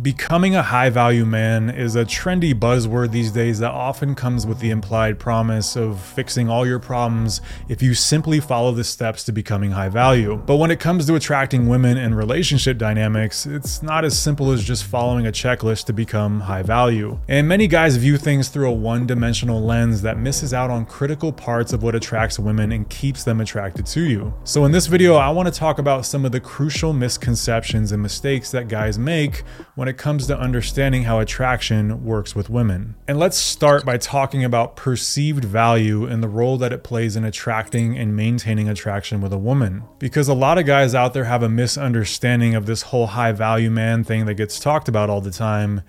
Becoming a high value man is a trendy buzzword these days that often comes with the implied promise of fixing all your problems if you simply follow the steps to becoming high value. But when it comes to attracting women and relationship dynamics, it's not as simple as just following a checklist to become high value. And many guys view things through a one dimensional lens that misses out on critical parts of what attracts women and keeps them attracted to you. So in this video, I want to talk about some of the crucial misconceptions and mistakes that guys make when it comes to understanding how attraction works with women. And let's start by talking about perceived value and the role that it plays in attracting and maintaining attraction with a woman. Because a lot of guys out there have a misunderstanding of this whole high value man thing that gets talked about all the time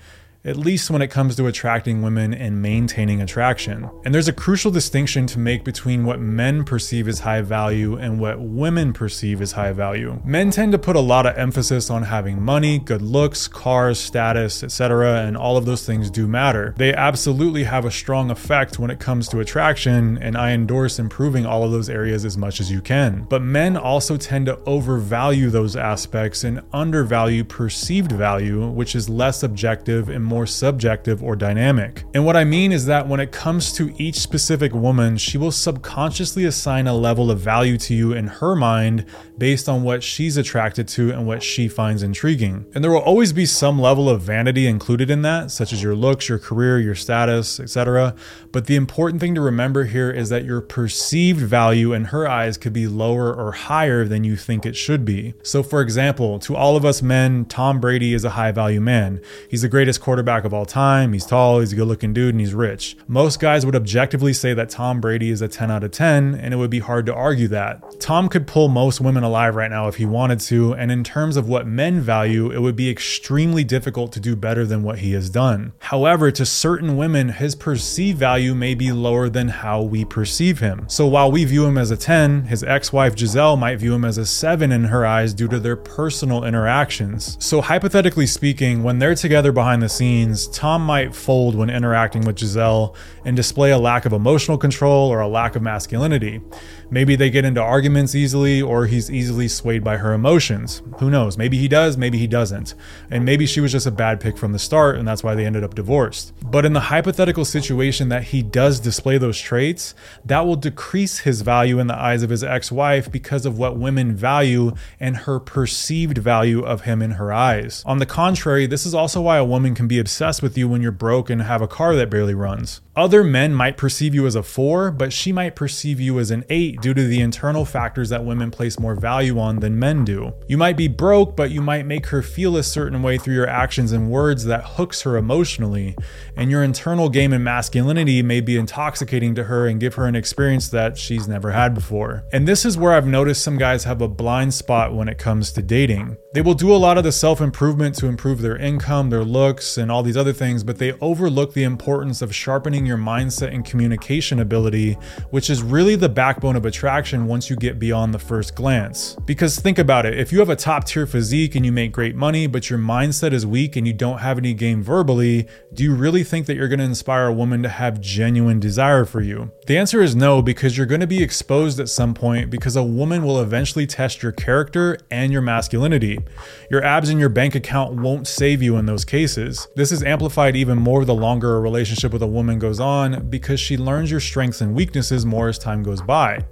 at least when it comes to attracting women and maintaining attraction. And there's a crucial distinction to make between what men perceive as high value and what women perceive as high value. Men tend to put a lot of emphasis on having money, good looks, cars, status, etc., and all of those things do matter. They absolutely have a strong effect when it comes to attraction, and I endorse improving all of those areas as much as you can. But men also tend to overvalue those aspects and undervalue perceived value, which is less objective and more subjective or dynamic. And what I mean is that when it comes to each specific woman, she will subconsciously assign a level of value to you in her mind based on what she's attracted to and what she finds intriguing. And there will always be some level of vanity included in that, such as your looks, your career, your status, etc. But the important thing to remember here is that your perceived value in her eyes could be lower or higher than you think it should be. So, for example, to all of us men, Tom Brady is a high value man. He's the greatest quarterback quarterback of all time. He's tall, he's a good looking dude, and he's rich. Most guys would objectively say that Tom Brady is a 10 out of 10, and it would be hard to argue that. Tom could pull most women alive right now if he wanted to, and in terms of what men value, it would be extremely difficult to do better than what he has done. However, to certain women, his perceived value may be lower than how we perceive him. So while we view him as a 10, his ex wife Gisele might view him as a 7 in her eyes due to their personal interactions. So, hypothetically speaking, when they're together behind the scenes, scenes, Tom might fold when interacting with Gisele and display a lack of emotional control or a lack of masculinity. Maybe they get into arguments easily, or he's easily swayed by her emotions. Who knows? Maybe he does, maybe he doesn't. And maybe she was just a bad pick from the start, and that's why they ended up divorced. But in the hypothetical situation that he does display those traits, that will decrease his value in the eyes of his ex wife because of what women value and her perceived value of him in her eyes. On the contrary, this is also why a woman can be obsessed with you when you're broke and have a car that barely runs. Other men might perceive you as a 4, but she might perceive you as an 8 due to the internal factors that women place more value on than men do. You might be broke, but you might make her feel a certain way through your actions and words that hooks her emotionally, and your internal game in masculinity may be intoxicating to her and give her an experience that she's never had before. And this is where I've noticed some guys have a blind spot when it comes to dating. They will do a lot of the self improvement to improve their income, their looks, and all these other things, but they overlook the importance of sharpening your mindset and communication ability, which is really the backbone of attraction once you get beyond the first glance. Because think about it if you have a top tier physique and you make great money, but your mindset is weak and you don't have any game verbally, do you really think that you're going to inspire a woman to have genuine desire for you? The answer is no, because you're going to be exposed at some point because a woman will eventually test your character and your masculinity. Your abs and your bank account won't save you in those cases. This is amplified even more the longer a relationship with a woman goes on because she learns your strengths and weaknesses more as time goes by.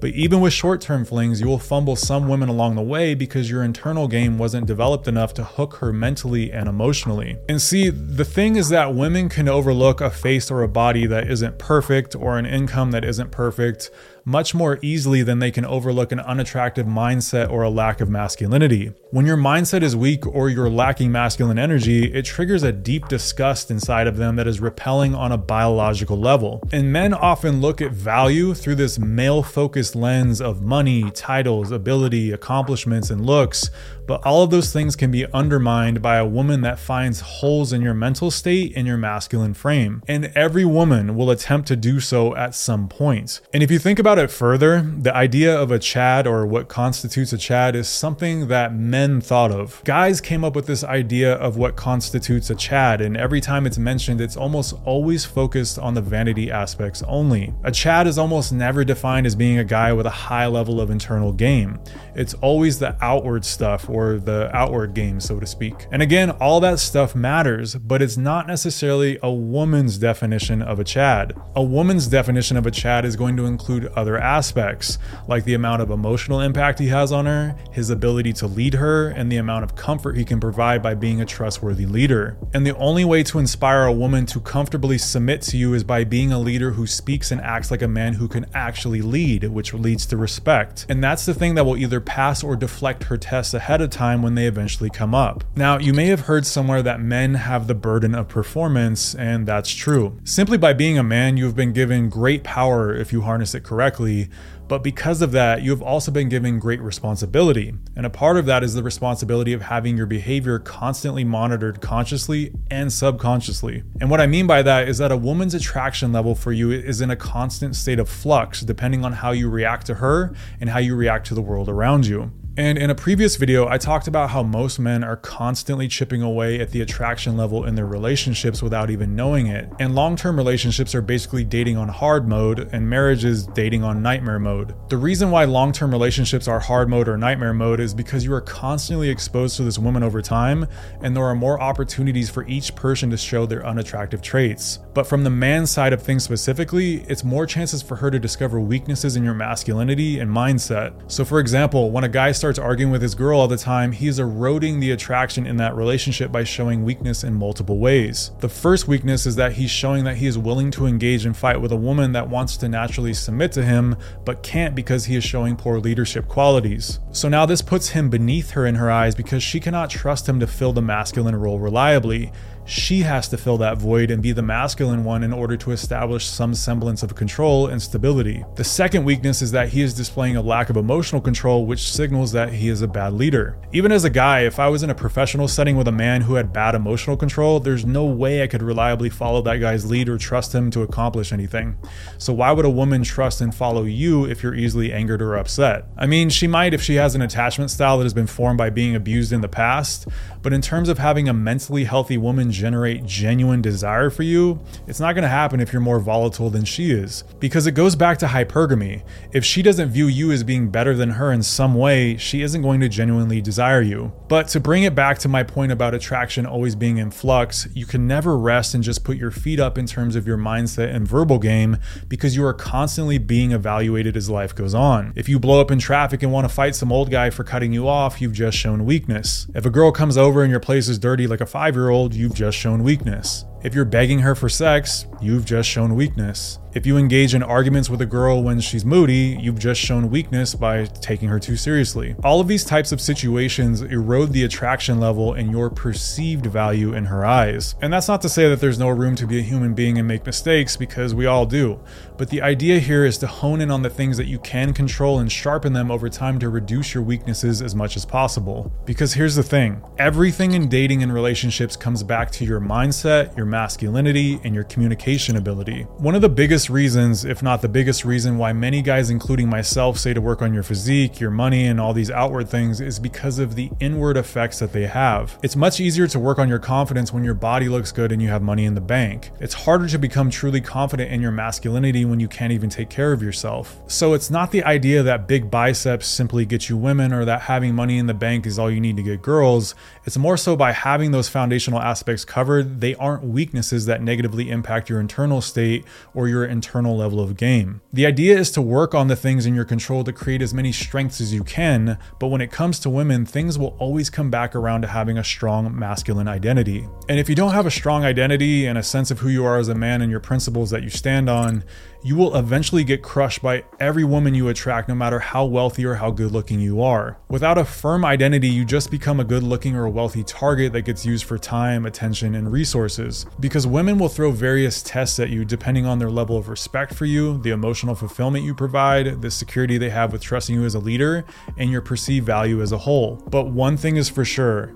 But even with short term flings, you will fumble some women along the way because your internal game wasn't developed enough to hook her mentally and emotionally. And see, the thing is that women can overlook a face or a body that isn't perfect or an income that isn't perfect much more easily than they can overlook an unattractive mindset or a lack of masculinity. When your mindset is weak or you're lacking masculine energy, it triggers a deep disgust inside of them that is repelling on a biological level. And men often look at value through this male focused lens of money, titles, ability, accomplishments, and looks, but all of those things can be undermined by a woman that finds holes in your mental state and your masculine frame. And every woman will attempt to do so at some point. And if you think about it further, the idea of a Chad or what constitutes a Chad is something that men thought of. Guys came up with this idea of what constitutes a Chad, and every time it's mentioned, it's almost always focused on the vanity aspects only. A Chad is almost never defined as being a guy with a high level of internal game. It's always the outward stuff or the outward game, so to speak. And again, all that stuff matters, but it's not necessarily a woman's definition of a Chad. A woman's definition of a Chad is going to include other aspects, like the amount of emotional impact he has on her, his ability to lead her, and the amount of comfort he can provide by being a trustworthy leader. And the only way to inspire a woman to comfortably submit to you is by being a leader who speaks and acts like a man who can actually lead, which leads to respect. And that's the thing that will either pass or deflect her tests ahead of time when they eventually come up. Now, you may have heard somewhere that men have the burden of performance, and that's true. Simply by being a man, you've been given great power if you harness it correctly, but because of that, you have also been given great responsibility. And a part of that is the responsibility of having your behavior constantly monitored consciously and subconsciously. And what I mean by that is that a woman's attraction level for you is in a constant state of flux depending on how you react to her and how you react to the world around you. And in a previous video, I talked about how most men are constantly chipping away at the attraction level in their relationships without even knowing it. And long term relationships are basically dating on hard mode, and marriage is dating on nightmare mode. The reason why long term relationships are hard mode or nightmare mode is because you are constantly exposed to this woman over time, and there are more opportunities for each person to show their unattractive traits. But from the man side of things specifically, it's more chances for her to discover weaknesses in your masculinity and mindset. So, for example, when a guy starts arguing with his girl all the time, he's eroding the attraction in that relationship by showing weakness in multiple ways. The first weakness is that he's showing that he is willing to engage and fight with a woman that wants to naturally submit to him, but can't because he is showing poor leadership qualities. So now this puts him beneath her in her eyes because she cannot trust him to fill the masculine role reliably she has to fill that void and be the masculine one in order to establish some semblance of control and stability. The second weakness is that he is displaying a lack of emotional control, which signals that he is a bad leader. Even as a guy, if I was in a professional setting with a man who had bad emotional control, there's no way I could reliably follow that guy's lead or trust him to accomplish anything. So, why would a woman trust and follow you if you're easily angered or upset? I mean, she might if she has an attachment style that has been formed by being abused in the past, but in terms of having a mentally healthy woman generate genuine desire for you, it's not going to happen if you're more volatile than she is. Because it goes back to hypergamy. If she doesn't view you as being better than her in some way, she isn't going to genuinely desire you. But to bring it back to my point about attraction always being in flux, you can never rest and just put your feet up in terms of your mindset and verbal game because you are constantly being evaluated as life goes on. If you blow up in traffic and want to fight some old guy for cutting you off, you've just shown weakness. If a girl comes over and your place is dirty like a five year old, you've just shown weakness. If you're begging her for sex, you've just shown weakness. If you engage in arguments with a girl when she's moody, you've just shown weakness by taking her too seriously. All of these types of situations erode the attraction level and your perceived value in her eyes. And that's not to say that there's no room to be a human being and make mistakes, because we all do. But the idea here is to hone in on the things that you can control and sharpen them over time to reduce your weaknesses as much as possible. Because here's the thing everything in dating and relationships comes back to your mindset, your masculinity, and your communication ability. One of the biggest reasons, if not the biggest reason, why many guys, including myself, say to work on your physique, your money, and all these outward things is because of the inward effects that they have. It's much easier to work on your confidence when your body looks good and you have money in the bank. It's harder to become truly confident in your masculinity when you can't even take care of yourself. So it's not the idea that big biceps simply get you women or that having money in the bank is all you need to get girls. It's more so by having those foundational aspects covered, they aren't weaknesses that negatively impact your internal state or your internal level of game. The idea is to work on the things in your control to create as many strengths as you can, but when it comes to women, things will always come back around to having a strong masculine identity. And if you don't have a strong identity and a sense of who you are as a man and your principles that you stand on, you will eventually get crushed by every woman you attract, no matter how wealthy or how good looking you are. Without a firm identity, you just become a good looking or a wealthy target that gets used for time, attention, and resources. Because women will throw various tests at you depending on their level of respect for you, the emotional fulfillment you provide, the security they have with trusting you as a leader, and your perceived value as a whole. But one thing is for sure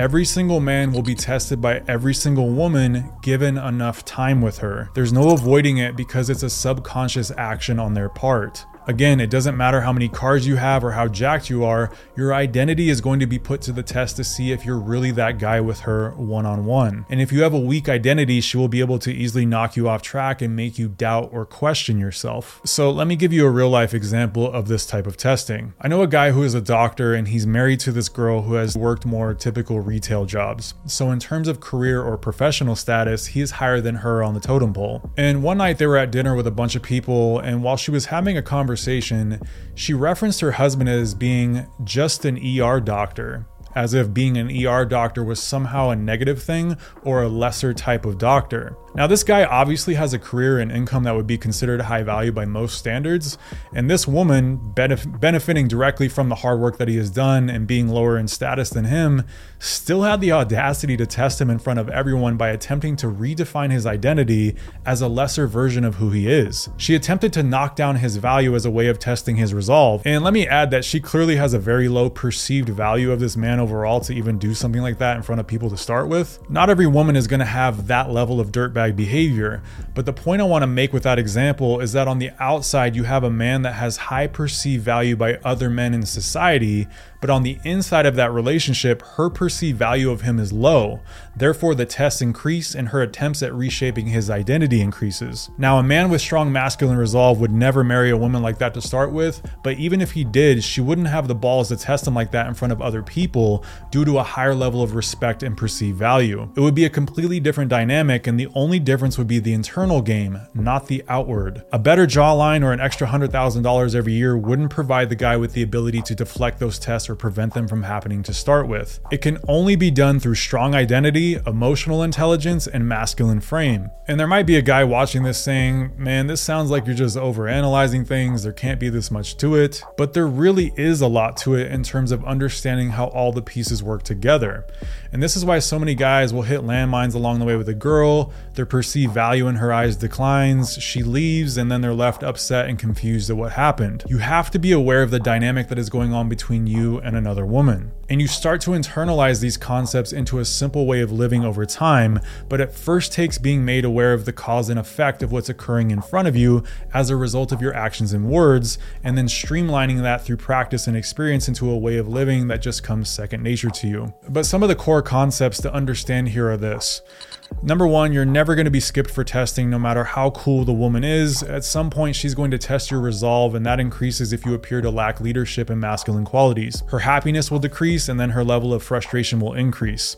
Every single man will be tested by every single woman given enough time with her. There's no avoiding it because it's a subconscious action on their part. Again, it doesn't matter how many cars you have or how jacked you are, your identity is going to be put to the test to see if you're really that guy with her one on one. And if you have a weak identity, she will be able to easily knock you off track and make you doubt or question yourself. So, let me give you a real life example of this type of testing. I know a guy who is a doctor and he's married to this girl who has worked more typical retail jobs. So, in terms of career or professional status, he is higher than her on the totem pole. And one night they were at dinner with a bunch of people, and while she was having a conversation, she referenced her husband as being just an ER doctor as if being an ER doctor was somehow a negative thing or a lesser type of doctor. Now, this guy obviously has a career and income that would be considered high value by most standards, and this woman, benef- benefiting directly from the hard work that he has done and being lower in status than him, still had the audacity to test him in front of everyone by attempting to redefine his identity as a lesser version of who he is. She attempted to knock down his value as a way of testing his resolve, and let me add that she clearly has a very low perceived value of this man overall to even do something like that in front of people to start with. Not every woman is going to have that level of dirtbag dirtbag behavior. But the point I want to make with that example is that on the outside, you have a man that has high perceived value by other men in society, but on the inside of that relationship, her perceived value of him is low. Therefore, the tests increase and her attempts at reshaping his identity increases. Now, a man with strong masculine resolve would never marry a woman like that to start with, but even if he did, she wouldn't have the balls to test him like that in front of other people due to a higher level of respect and perceived value. It would be a completely different dynamic, and the only difference would be the internal game, not the outward. A better jawline or an extra $100,000 every year wouldn't provide the guy with the ability to deflect those tests or prevent them from happening to start with. It can only be done through strong identity, emotional intelligence, and masculine frame. And there might be a guy watching this saying, man, this sounds like you're just overanalyzing things, there can't be this much to it. But there really is a lot to it in terms of understanding how all the pieces work together. And this is why so many guys will hit landmines along the way with a girl, their perceived value in her eyes declines, she leaves, and then they're left upset and confused at what happened. You have to be aware of the dynamic that is going on between you and another woman. And you start to internalize these concepts into a simple way of living over time, but it first takes being made aware of the cause and effect of what's occurring in front of you as a result of your actions and words, and then streamlining that through practice and experience into a way of living that just comes second nature to you. But some of the core concepts to understand here are this. Number one, you're never going to be skipped for testing no matter how cool the woman is. At some point, she's going to test your resolve, and that increases if you appear to lack leadership and masculine qualities. Her happiness will decrease, and then her level of frustration will increase.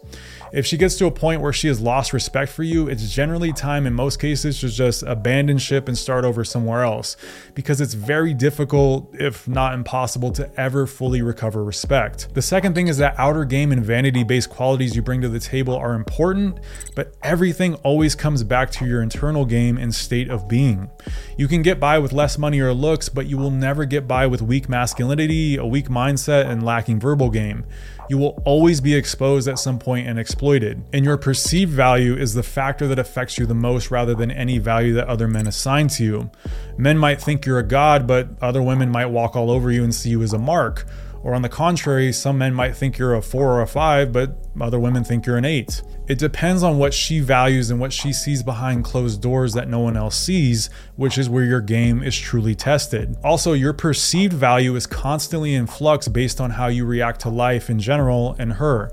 If she gets to a point where she has lost respect for you, it's generally time in most cases to just abandon ship and start over somewhere else because it's very difficult, if not impossible, to ever fully recover respect. The second thing is that outer game and vanity based qualities you bring to the table are important, but everything always comes back to your internal game and state of being. You can get by with less money or looks, but you will never get by with weak masculinity, a weak mindset, and lacking verbal game you will always be exposed at some point and exploited. And your perceived value is the factor that affects you the most rather than any value that other men assign to you. Men might think you're a god, but other women might walk all over you and see you as a mark. Or on the contrary, some men might think you're a four or a five, but other women think you're an eight. It depends on what she values and what she sees behind closed doors that no one else sees, which is where your game is truly tested. Also, your perceived value is constantly in flux based on how you react to life in general and her.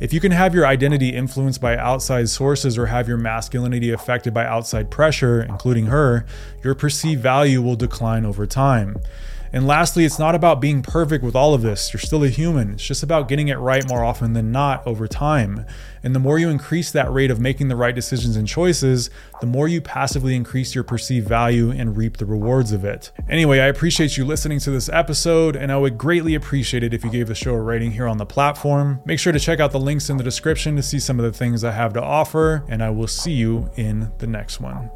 If you can have your identity influenced by outside sources or have your masculinity affected by outside pressure, including her, your perceived value will decline over time. And lastly, it's not about being perfect with all of this. You're still a human. It's just about getting it right more often than not over time. And the more you increase that rate of making the right decisions and choices, the more you passively increase your perceived value and reap the rewards of it. Anyway, I appreciate you listening to this episode, and I would greatly appreciate it if you gave the show a rating here on the platform. Make sure to check out the links in the description to see some of the things I have to offer, and I will see you in the next one.